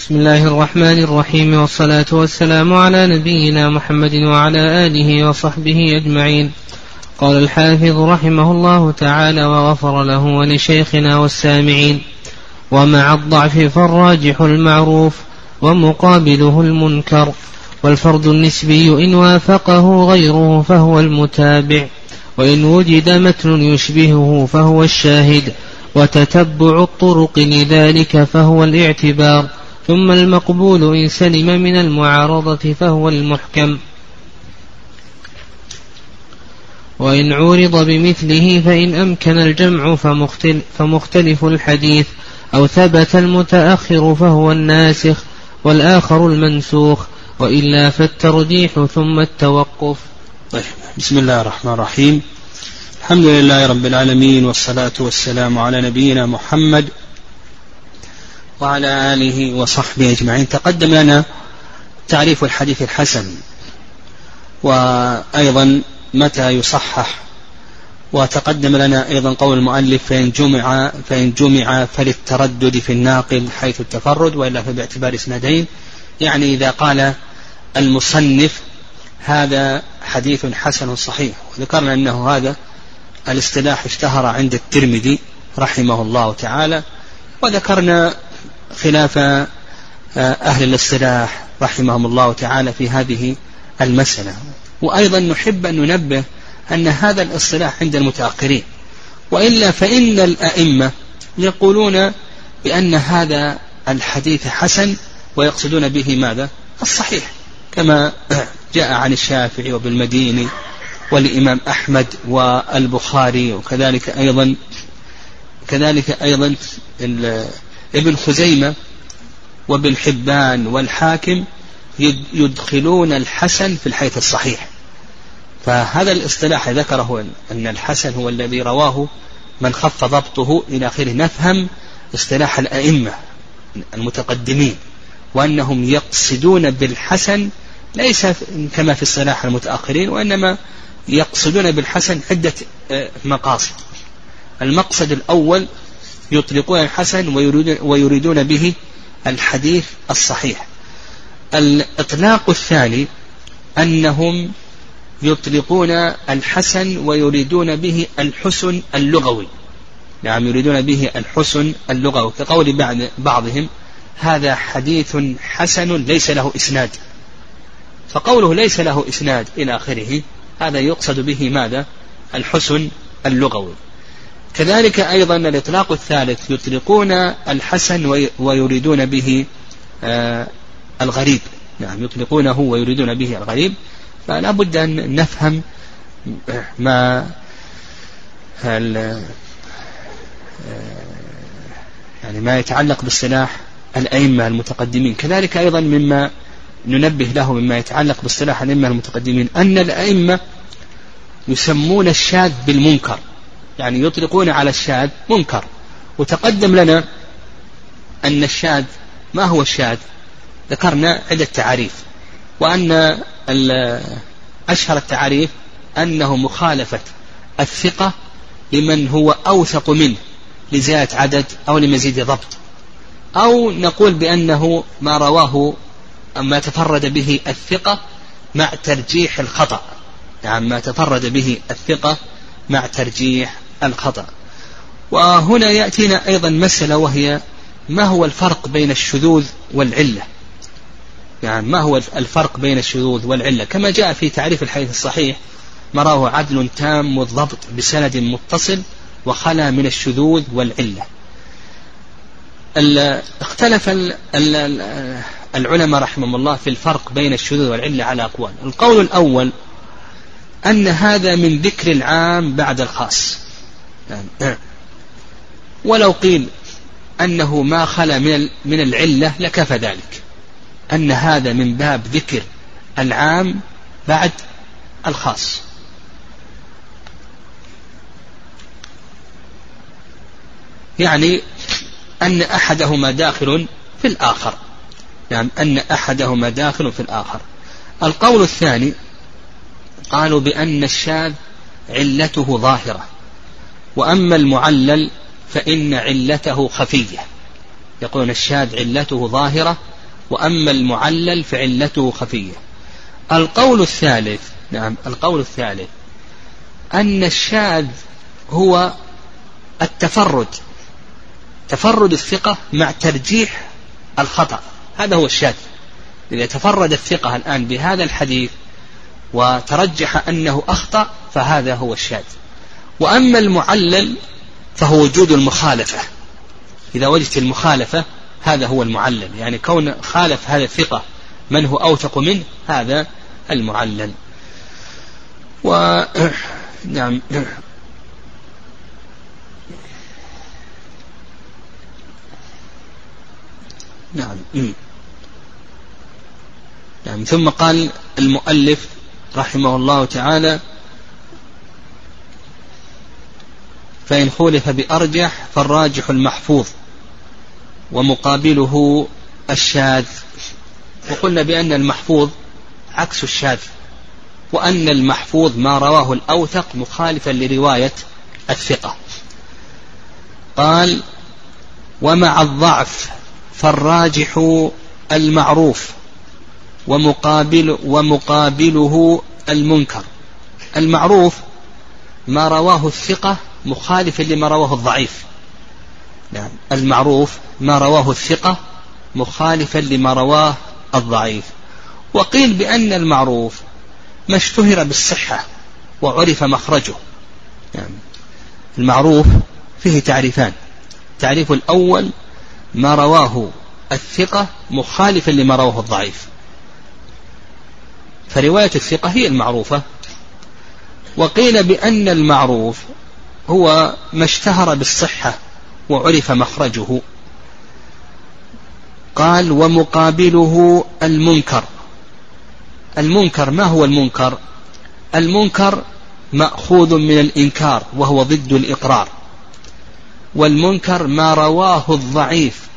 بسم الله الرحمن الرحيم والصلاة والسلام على نبينا محمد وعلى آله وصحبه أجمعين قال الحافظ رحمه الله تعالى وغفر له ولشيخنا والسامعين ومع الضعف فالراجح المعروف ومقابله المنكر والفرد النسبي إن وافقه غيره فهو المتابع وإن وجد متن يشبهه فهو الشاهد وتتبع الطرق لذلك فهو الاعتبار ثم المقبول إن سلم من المعارضة فهو المحكم. وإن عورض بمثله فإن أمكن الجمع فمختلف, الحديث. أو ثبت المتأخر فهو الناسخ والآخر المنسوخ. وإلا فالترجيح ثم التوقف. طيب بسم الله الرحمن الرحيم. الحمد لله رب العالمين والصلاة والسلام على نبينا محمد وعلى آله وصحبه أجمعين. تقدم لنا تعريف الحديث الحسن وأيضا متى يصحح وتقدم لنا أيضا قول المؤلف فإن جمع فإن جمع فللتردد في الناقل حيث التفرد وإلا فباعتبار إسنادين. يعني إذا قال المصنف هذا حديث حسن صحيح. وذكرنا أنه هذا الاصطلاح اشتهر عند الترمذي رحمه الله تعالى وذكرنا خلاف آه، أهل الاصطلاح رحمهم الله تعالى في هذه المسألة وأيضا نحب أن ننبه أن هذا الاصطلاح عند المتأخرين وإلا فإن الأئمة يقولون بأن هذا الحديث حسن ويقصدون به ماذا؟ الصحيح كما جاء عن الشافعي وبالمديني والإمام أحمد والبخاري وكذلك أيضا كذلك أيضا ابن خزيمة وابن حبان والحاكم يدخلون الحسن في الحيث الصحيح. فهذا الاصطلاح ذكره أن الحسن هو الذي رواه من خف ضبطه إلى آخره. نفهم اصطلاح الأئمة المتقدمين وأنهم يقصدون بالحسن ليس كما في اصطلاح المتأخرين وإنما يقصدون بالحسن عدة آه، مقاصد. المقصد الأول يطلقون الحسن ويريدون, به الحديث الصحيح. الإطلاق الثاني أنهم يطلقون الحسن ويريدون به الحسن اللغوي. نعم يريدون به الحسن اللغوي. كقول بعضهم هذا حديث حسن ليس له إسناد. فقوله ليس له إسناد إلى آخره هذا يقصد به ماذا؟ الحسن اللغوي. كذلك أيضا الإطلاق الثالث يطلقون الحسن ويريدون به آه، الغريب. نعم يطلقونه ويريدون به الغريب. فلا بد أن نفهم ما آه، يعني ما يتعلق باصطلاح الأئمة المتقدمين. كذلك أيضا مما ننبه له مما يتعلق باصطلاح الأئمة المتقدمين أن الأئمة يسمون الشاذ بالمنكر. يعني يطلقون على الشاذ منكر. وتقدم لنا أن الشاذ ما هو الشاذ؟ ذكرنا عدة تعاريف. وأن أشهر التعاريف أنه مخالفة الثقة لمن هو أوثق منه لزيادة عدد أو لمزيد ضبط. أو نقول بأنه ما رواه ما تفرد به الثقة مع ترجيح الخطأ. يعني ما تفرد به الثقة مع ترجيح الخطأ. وهنا يأتينا أيضا مسألة وهي ما هو الفرق بين الشذوذ والعلة؟ يعني ما هو الفرق بين الشذوذ والعلة؟ كما جاء في تعريف الحديث الصحيح ما راه عدل تام الضبط بسند متصل وخلا من الشذوذ والعلة. اختلف العلماء رحمهم الله في الفرق بين الشذوذ والعلة على أقوال. القول الأول أن هذا من ذكر العام بعد الخاص. ولو قيل أنه ما خلا من من العلة لكفى ذلك. أن هذا من باب ذكر العام بعد الخاص. يعني أن أحدهما داخل في الآخر. يعني أن أحدهما داخل في الآخر. القول الثاني قالوا بأن الشاذ علته ظاهرة. وأما المعلل فإن علته خفية. يقولون الشاذ علته ظاهرة وأما المعلل فعلته خفية. القول الثالث نعم القول الثالث أن الشاذ هو التفرد تفرد الثقة مع ترجيح الخطأ. هذا هو الشاذ. إذا تفرد الثقة الآن بهذا الحديث وترجح أنه أخطأ فهذا هو الشاذ. وأما المعلل فهو وجود المخالفة. إذا وجدت المخالفة هذا هو المعلل. يعني كون خالف هذا الثقة من هو أوثق منه؟ هذا المعلل. و نعم. نعم. نعم. ثم قال المؤلف رحمه الله تعالى فإن خولف بأرجح فالراجح المحفوظ ومقابله الشاذ. وقلنا بأن المحفوظ عكس الشاذ وأن المحفوظ ما رواه الأوثق مخالفا لرواية الثقة. قال ومع الضعف فالراجح المعروف ومقابل ومقابله المنكر. المعروف ما رواه الثقة مخالفا لما رواه الضعيف. نعم. المعروف ما رواه الثقة مخالفا لما رواه الضعيف. وقيل بأن المعروف ما اشتهر بالصحة وعرف مخرجه. يعني المعروف فيه تعريفان. التعريف الأول ما رواه الثقة مخالفا لما رواه الضعيف. فرواية الثقة هي المعروفة. وقيل بأن المعروف هو ما اشتهر بالصحة وعرف مخرجه. قال ومقابله المنكر. المنكر ما هو المنكر؟ المنكر مأخوذ من الإنكار وهو ضد الإقرار. والمنكر ما رواه الضعيف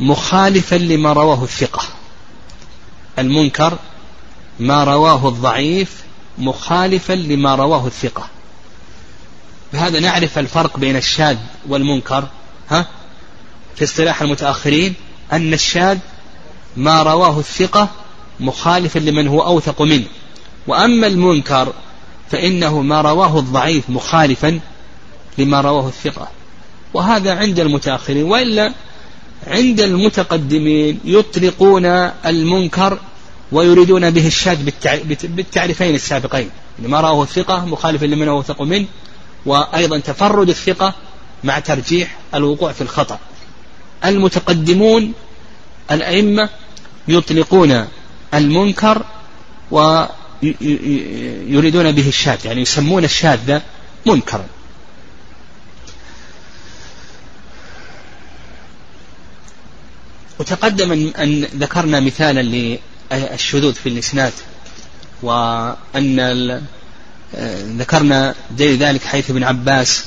مخالفا لما رواه الثقة. المنكر ما رواه الضعيف مخالفا لما رواه الثقة. بهذا نعرف الفرق بين الشاذ والمنكر ها؟ في اصطلاح المتأخرين أن الشاذ ما رواه الثقة مخالفا لمن هو أوثق منه. وأما المنكر فإنه ما رواه الضعيف مخالفا لما رواه الثقة. وهذا عند المتأخرين وإلا عند المتقدمين يطلقون المنكر ويريدون به الشاذ بالتعريفين السابقين. ما رواه الثقة مخالفا لمن هو أوثق منه وأيضا تفرد الثقة مع ترجيح الوقوع في الخطأ. المتقدمون الأئمة يطلقون المنكر ويريدون به الشاذ يعني يسمون الشاذ منكرا. وتقدم أن ذكرنا مثالا للشذوذ في الإسناد وأن ذكرنا دليل ذلك حيث ابن عباس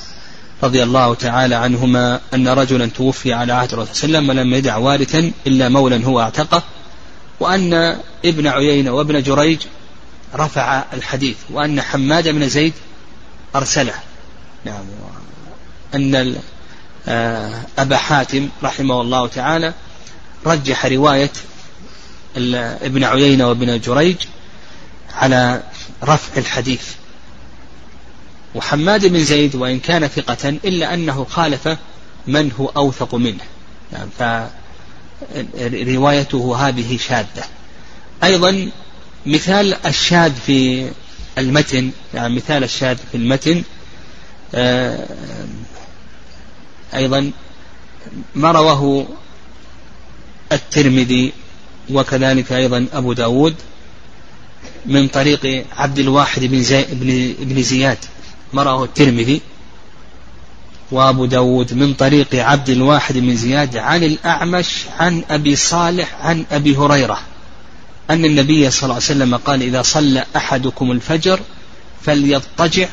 رضي الله تعالى عنهما أن رجلا توفي على عهد الرسول صلى الله عليه وسلم ولم يدع وارثا إلا مولا هو اعتقه وأن ابن عيينة وابن جريج رفع الحديث وأن حماد بن زيد أرسله. نعم. أن آه، أبا حاتم رحمه الله تعالى رجح رواية ابن عيينة وابن جريج على رفع الحديث. وحماد بن زيد وإن كان ثقة إلا أنه خالف من هو أوثق منه. يعني روايته هذه شاذة. أيضا مثال الشاذ في المتن يعني مثال الشاذ في المتن آه، أيضا ما رواه الترمذي وكذلك أيضا أبو داود من طريق عبد الواحد بن, زي بن, بن زياد. ما رواه الترمذي وأبو داود من طريق عبد الواحد بن زياد عن الأعمش عن أبي صالح عن أبي هريرة أن النبي صلى الله عليه وسلم قال إذا صلى أحدكم الفجر فليضطجع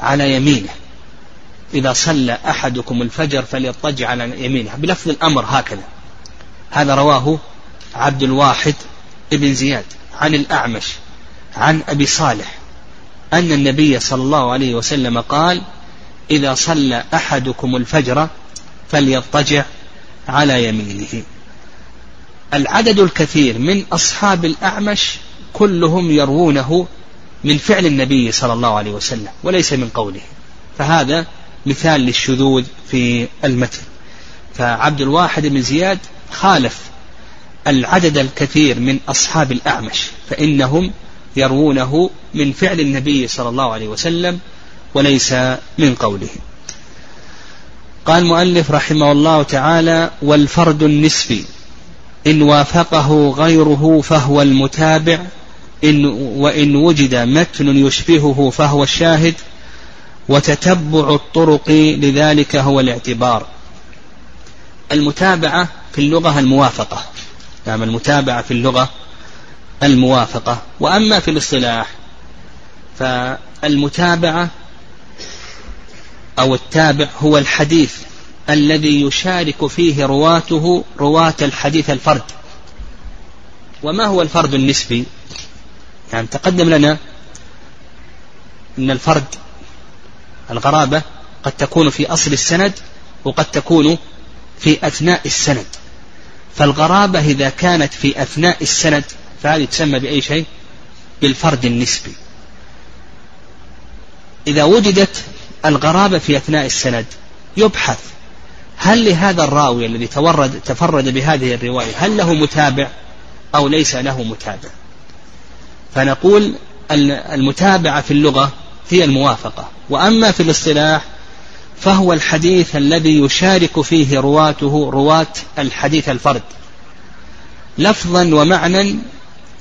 على يمينه. إذا صلى أحدكم الفجر فليضطجع على يمينه. بلفظ الأمر هكذا. هذا رواه عبد الواحد بن زياد عن الأعمش عن أبي صالح. أن النبي صلى الله عليه وسلم قال إذا صلى أحدكم الفجر فليضطجع على يمينه. العدد الكثير من أصحاب الأعمش كلهم يروونه من فعل النبي صلى الله عليه وسلم وليس من قوله. فهذا مثال للشذوذ في المتن. فعبد الواحد بن زياد خالف العدد الكثير من أصحاب الأعمش فإنهم يروونه من فعل النبي صلى الله عليه وسلم وليس من قوله. قال المؤلف رحمه الله تعالى والفرد النسبي إن وافقه غيره فهو المتابع إن وإن وجد متن يشبهه فهو الشاهد وتتبع الطرق لذلك هو الاعتبار. المتابعة في اللغة الموافقة. نعم المتابعة في اللغة الموافقة وأما في الاصطلاح فالمتابعة أو التابع هو الحديث الذي يشارك فيه رواته رواة الحديث الفرد. وما هو الفرد النسبي؟ يعني تقدم لنا أن الفرد الغرابة قد تكون في أصل السند وقد تكون في أثناء السند. فالغرابة إذا كانت في أثناء السند فهذه تسمى بأي شيء؟ بالفرد النسبي. إذا وجدت الغرابة في أثناء السند يبحث هل لهذا الراوي الذي تورد تفرد بهذه الرواية هل له متابع أو ليس له متابع؟ فنقول المتابعة في اللغة هي الموافقة. وأما في الاصطلاح فهو الحديث الذي يشارك فيه رواته رواة الحديث الفرد. لفظا ومعنى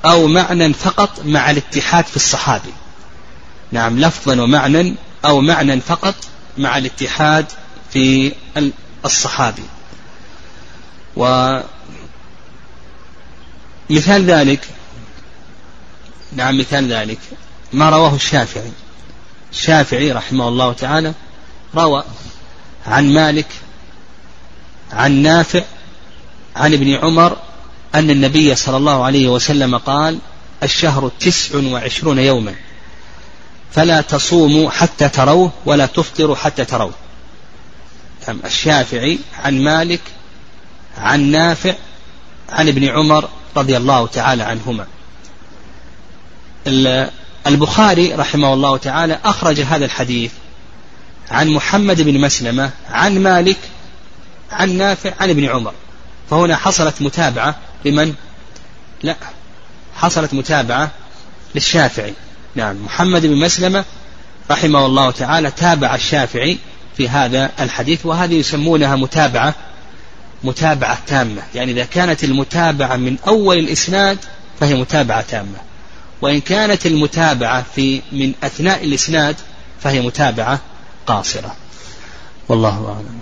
أو معنى فقط مع الاتحاد في الصحابي. نعم لفظا ومعنى أو معنى فقط مع الاتحاد في الصحابي. ومثال ذلك نعم مثال ذلك ما رواه الشافعي. الشافعي رحمه الله تعالى روى عن مالك عن نافع عن ابن عمر أن النبي صلى الله عليه وسلم قال الشهر تسع وعشرون يوما. فلا تصوموا حتى تروه ولا تفطروا حتى تروه. الشافعي عن مالك عن نافع عن ابن عمر رضي الله تعالى عنهما. البخاري رحمه الله تعالى أخرج هذا الحديث عن محمد بن مسلمة عن مالك عن نافع عن ابن عمر. فهنا حصلت متابعة لمن؟ لا حصلت متابعة للشافعي. نعم محمد بن مسلمة رحمه الله تعالى تابع الشافعي في هذا الحديث وهذه يسمونها متابعة متابعة تامة. يعني إذا كانت المتابعة من أول الإسناد فهي متابعة تامة. وإن كانت المتابعة في من أثناء الإسناد فهي متابعة قاصرة. والله أعلم.